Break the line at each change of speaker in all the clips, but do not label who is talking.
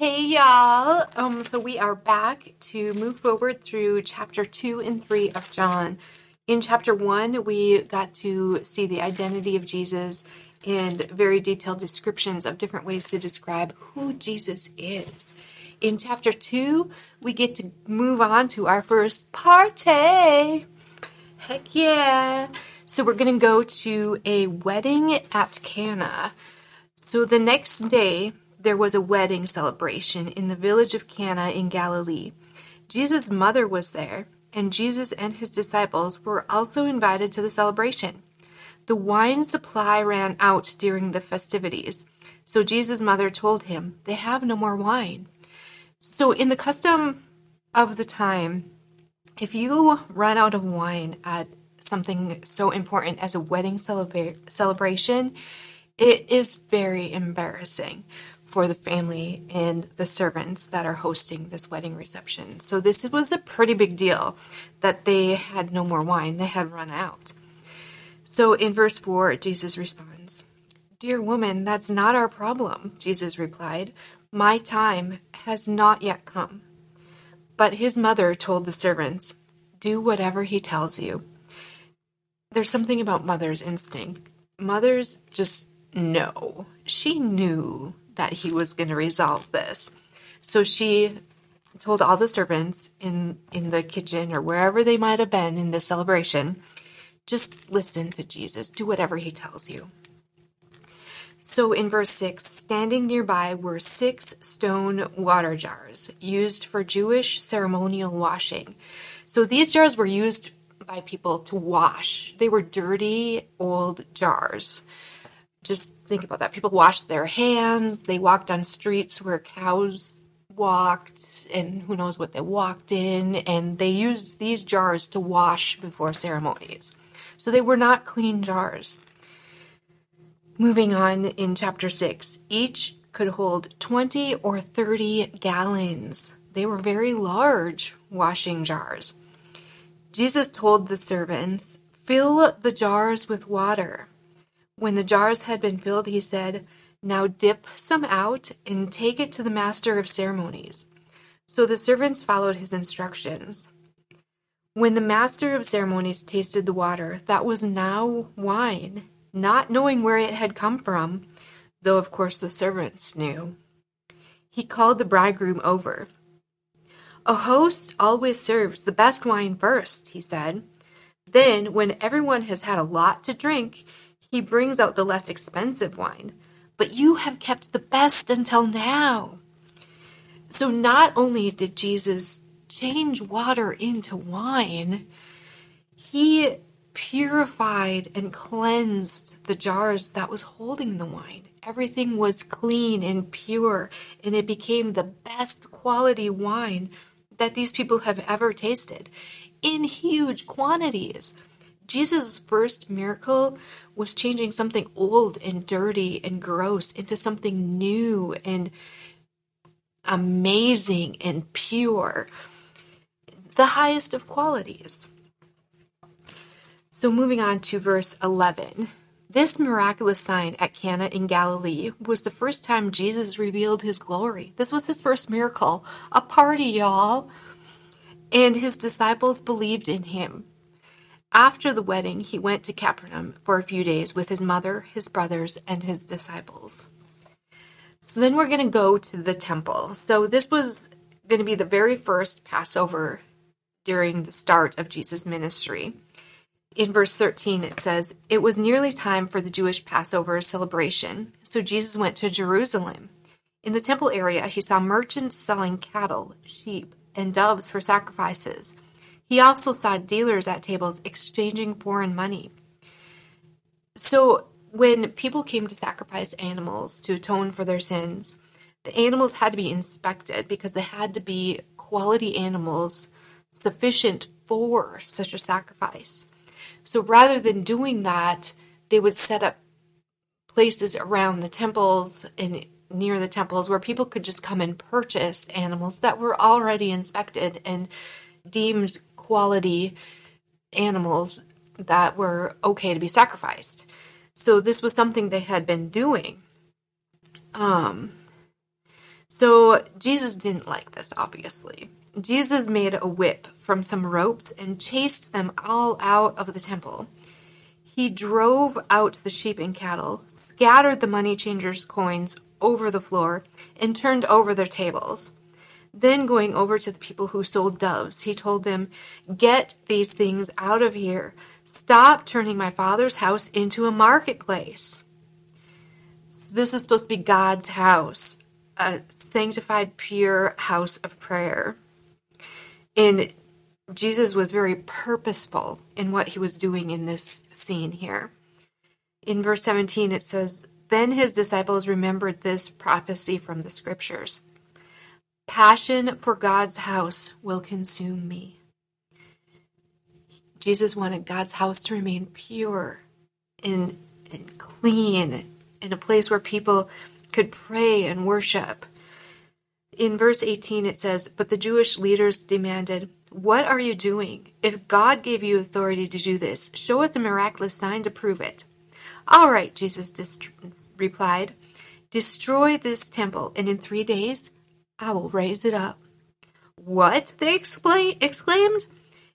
Hey y'all. Um so we are back to move forward through chapter 2 and 3 of John. In chapter 1, we got to see the identity of Jesus and very detailed descriptions of different ways to describe who Jesus is. In chapter 2, we get to move on to our first party. Heck yeah. So we're to go to a wedding at Cana. So the next day, there was a wedding celebration in the village of Cana in Galilee. Jesus' mother was there, and Jesus and his disciples were also invited to the celebration. The wine supply ran out during the festivities, so Jesus' mother told him, They have no more wine. So, in the custom of the time, if you run out of wine at something so important as a wedding celebra- celebration, it is very embarrassing for the family and the servants that are hosting this wedding reception. So, this was a pretty big deal that they had no more wine, they had run out. So, in verse 4, Jesus responds, Dear woman, that's not our problem, Jesus replied. My time has not yet come. But his mother told the servants, Do whatever he tells you. There's something about mother's instinct. Mothers just know. She knew that he was going to resolve this. So she told all the servants in in the kitchen or wherever they might have been in the celebration, just listen to Jesus. Do whatever he tells you. So in verse 6, standing nearby were six stone water jars used for Jewish ceremonial washing. So these jars were used by people to wash. They were dirty old jars. Just think about that. People washed their hands, they walked on streets where cows walked, and who knows what they walked in, and they used these jars to wash before ceremonies. So they were not clean jars. Moving on in chapter 6, each could hold 20 or 30 gallons. They were very large washing jars. Jesus told the servants, Fill the jars with water. When the jars had been filled, he said, Now dip some out and take it to the master of ceremonies. So the servants followed his instructions. When the master of ceremonies tasted the water, that was now wine not knowing where it had come from, though of course the servants knew. He called the bridegroom over. A host always serves the best wine first, he said. Then, when everyone has had a lot to drink, he brings out the less expensive wine. But you have kept the best until now. So, not only did Jesus change water into wine, he purified and cleansed the jars that was holding the wine. Everything was clean and pure, and it became the best quality wine that these people have ever tasted in huge quantities. Jesus' first miracle was changing something old and dirty and gross into something new and amazing and pure. The highest of qualities. So, moving on to verse 11. This miraculous sign at Cana in Galilee was the first time Jesus revealed his glory. This was his first miracle. A party, y'all. And his disciples believed in him. After the wedding, he went to Capernaum for a few days with his mother, his brothers, and his disciples. So then we're going to go to the temple. So this was going to be the very first Passover during the start of Jesus' ministry in verse 13 it says, It was nearly time for the Jewish Passover celebration, so Jesus went to Jerusalem. In the temple area, he saw merchants selling cattle, sheep, and doves for sacrifices. He also saw dealers at tables exchanging foreign money. So, when people came to sacrifice animals to atone for their sins, the animals had to be inspected because they had to be quality animals sufficient for such a sacrifice. So rather than doing that, they would set up places around the temples and near the temples where people could just come and purchase animals that were already inspected and deemed quality animals that were okay to be sacrificed. So this was something they had been doing. Um, So Jesus didn't like this, obviously. Jesus made a whip from some ropes and chased them all out of the temple. He drove out the sheep and cattle, scattered the money changers' coins over the floor, and turned over their tables. Then, going over to the people who sold doves, he told them, Get these things out of here. Stop turning my father's house into a marketplace. So This is supposed to be God's house, a sanctified, pure house of prayer. And Jesus was very purposeful in what he was doing in this scene here. In verse 17, it says, Then his disciples remembered this prophecy from the scriptures Passion for God's house will consume me. Jesus wanted God's house to remain pure and, and clean, in a place where people could pray and worship. In verse 18, it says, But the Jewish leaders demanded, What are you doing? If God gave you authority to do this, show us a miraculous sign to prove it. All right, Jesus dist- replied, Destroy this temple, and in three days I will raise it up. What? They exclaimed.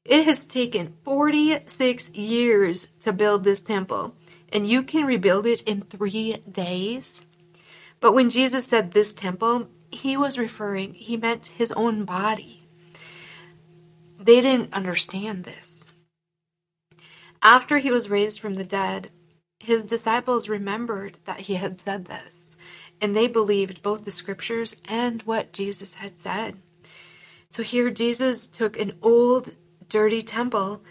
It has taken 46 years to build this temple, and you can rebuild it in three days? But when Jesus said this temple, he was referring, he meant his own body. They didn't understand this. After he was raised from the dead, his disciples remembered that he had said this and they believed both the scriptures and what Jesus had said. So here Jesus took an old, dirty temple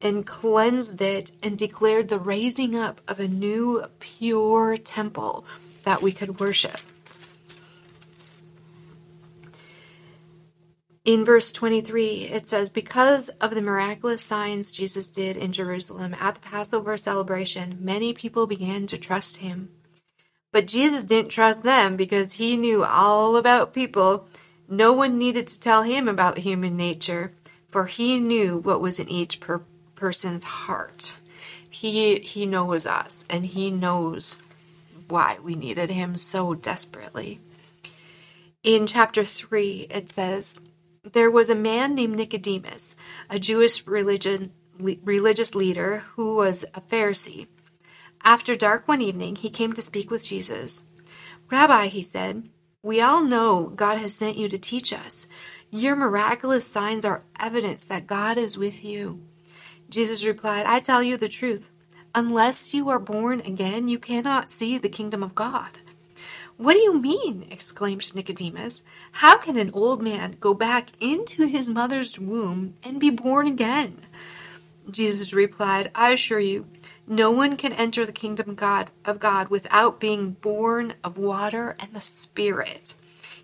and cleansed it and declared the raising up of a new, pure temple that we could worship. In verse 23, it says, Because of the miraculous signs Jesus did in Jerusalem at the Passover celebration, many people began to trust him. But Jesus didn't trust them because he knew all about people. No one needed to tell him about human nature, for he knew what was in each per- person's heart. He he knows us and he knows why we needed him so desperately. In chapter 3 it says there was a man named Nicodemus, a Jewish religion religious leader who was a Pharisee. After dark one evening, he came to speak with Jesus. Rabbi, he said, we all know God has sent you to teach us. Your miraculous signs are evidence that God is with you. Jesus replied, I tell you the truth. Unless you are born again, you cannot see the kingdom of God. What do you mean? exclaimed Nicodemus. How can an old man go back into his mother's womb and be born again? Jesus replied, I assure you, no one can enter the kingdom God, of God without being born of water and the Spirit.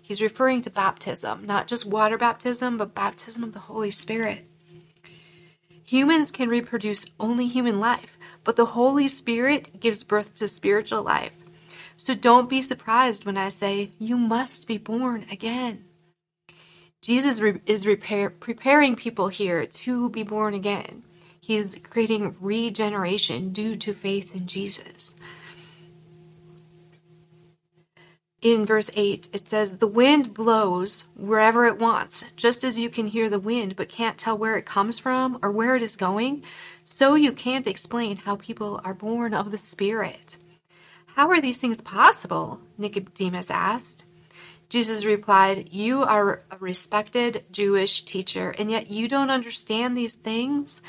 He's referring to baptism, not just water baptism, but baptism of the Holy Spirit. Humans can reproduce only human life, but the Holy Spirit gives birth to spiritual life. So don't be surprised when I say you must be born again. Jesus is preparing people here to be born again. He's creating regeneration due to faith in Jesus. In verse 8, it says, The wind blows wherever it wants, just as you can hear the wind but can't tell where it comes from or where it is going, so you can't explain how people are born of the Spirit. How are these things possible? Nicodemus asked. Jesus replied, You are a respected Jewish teacher, and yet you don't understand these things?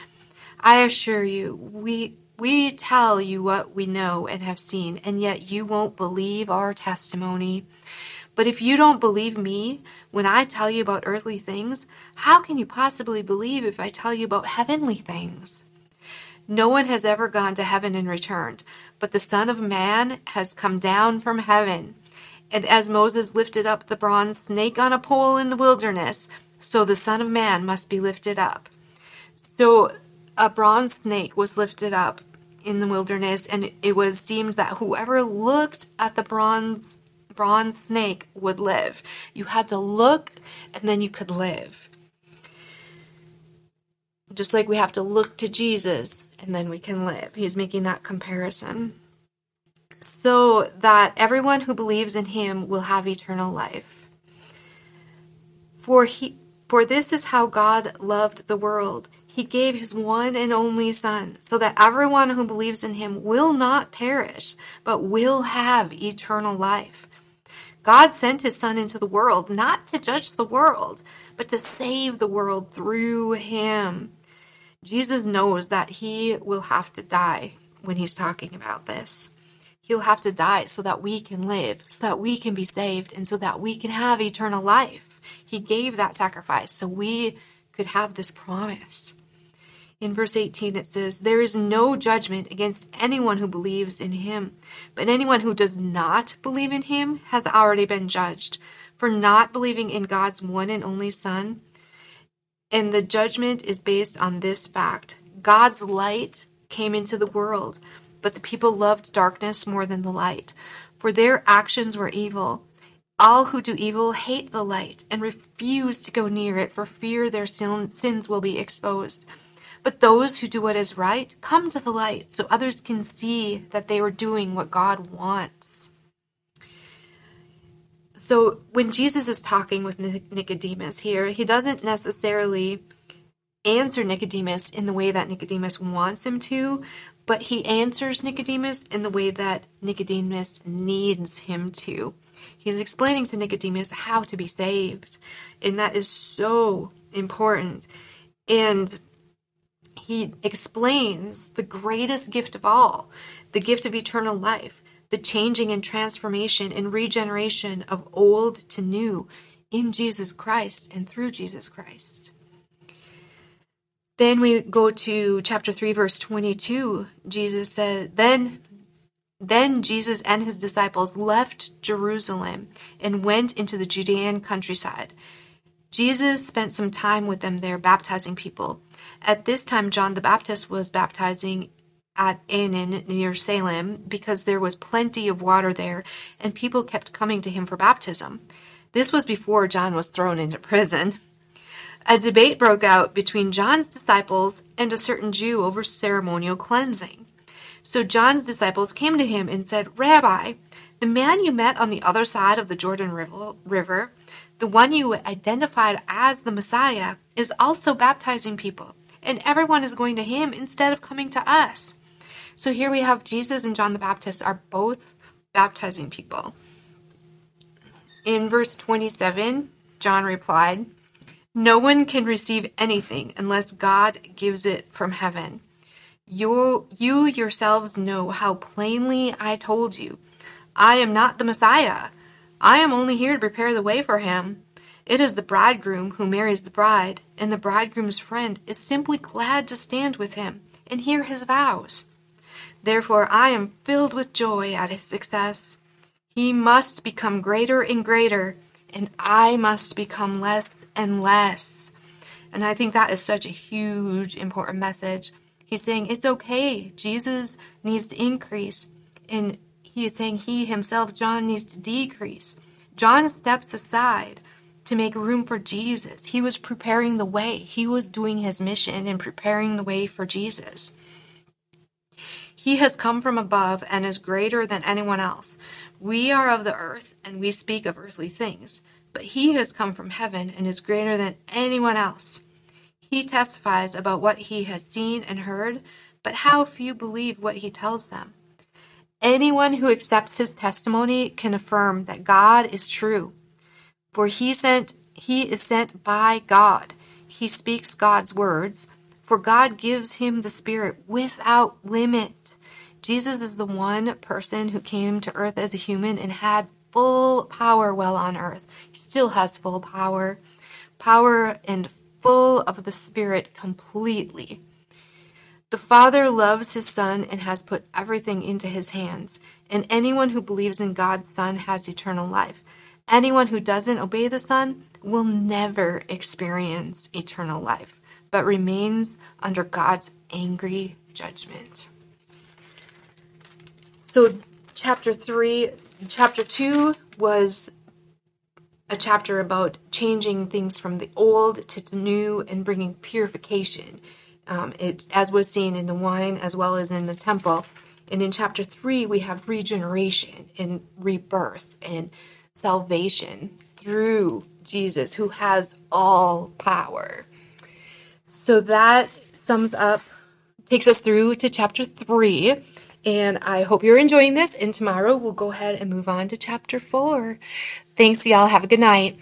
I assure you, we we tell you what we know and have seen, and yet you won't believe our testimony. But if you don't believe me when I tell you about earthly things, how can you possibly believe if I tell you about heavenly things? No one has ever gone to heaven and returned, but the Son of Man has come down from heaven. And as Moses lifted up the bronze snake on a pole in the wilderness, so the Son of Man must be lifted up. So a bronze snake was lifted up in the wilderness, and it was deemed that whoever looked at the bronze bronze snake would live. You had to look, and then you could live. Just like we have to look to Jesus, and then we can live. He's making that comparison. So that everyone who believes in him will have eternal life. For he for this is how God loved the world. He gave his one and only Son, so that everyone who believes in him will not perish, but will have eternal life. God sent his Son into the world not to judge the world, but to save the world through him. Jesus knows that he will have to die when he's talking about this. He'll have to die so that we can live, so that we can be saved, and so that we can have eternal life. He gave that sacrifice so we could have this promise. In verse 18, it says, There is no judgment against anyone who believes in him, but anyone who does not believe in him has already been judged for not believing in God's one and only Son. And the judgment is based on this fact God's light came into the world, but the people loved darkness more than the light, for their actions were evil. All who do evil hate the light and refuse to go near it for fear their sins will be exposed. But those who do what is right come to the light so others can see that they are doing what God wants. So when Jesus is talking with Nicodemus here, he doesn't necessarily answer Nicodemus in the way that Nicodemus wants him to, but he answers Nicodemus in the way that Nicodemus needs him to. He's explaining to Nicodemus how to be saved. And that is so important. And he explains the greatest gift of all the gift of eternal life, the changing and transformation and regeneration of old to new in Jesus Christ and through Jesus Christ. Then we go to chapter 3 verse 22. Jesus said, "Then then Jesus and his disciples left Jerusalem and went into the Judean countryside. Jesus spent some time with them there, baptizing people. At this time, John the Baptist was baptizing at Aenon near Salem because there was plenty of water there and people kept coming to him for baptism. This was before John was thrown into prison. A debate broke out between John's disciples and a certain Jew over ceremonial cleansing. So John's disciples came to him and said, Rabbi, the man you met on the other side of the Jordan River, the one you identified as the Messiah, is also baptizing people, and everyone is going to him instead of coming to us. So here we have Jesus and John the Baptist are both baptizing people. In verse 27, John replied, No one can receive anything unless God gives it from heaven. You, you yourselves know how plainly I told you. I am not the Messiah. I am only here to prepare the way for him. It is the bridegroom who marries the bride, and the bridegroom's friend is simply glad to stand with him and hear his vows. Therefore, I am filled with joy at his success. He must become greater and greater, and I must become less and less. And I think that is such a huge, important message He's saying it's okay. Jesus needs to increase. And he is saying he himself, John, needs to decrease. John steps aside to make room for Jesus. He was preparing the way, he was doing his mission and preparing the way for Jesus. He has come from above and is greater than anyone else. We are of the earth and we speak of earthly things, but he has come from heaven and is greater than anyone else. He testifies about what he has seen and heard, but how few believe what he tells them. Anyone who accepts his testimony can affirm that God is true. For he sent he is sent by God. He speaks God's words, for God gives him the Spirit without limit. Jesus is the one person who came to earth as a human and had full power while on earth. He still has full power. Power and full of the Spirit completely. The Father loves his Son and has put everything into his hands, and anyone who believes in God's Son has eternal life. Anyone who doesn't obey the Son will never experience eternal life, but remains under God's angry judgment. So, chapter 3, chapter 2 was a chapter about changing things from the old to the new and bringing purification. Um, it, as was seen in the wine as well as in the temple. And in chapter three, we have regeneration and rebirth and salvation through Jesus who has all power. So that sums up, takes us through to chapter three. And I hope you're enjoying this. And tomorrow we'll go ahead and move on to chapter four. Thanks, y'all. Have a good night.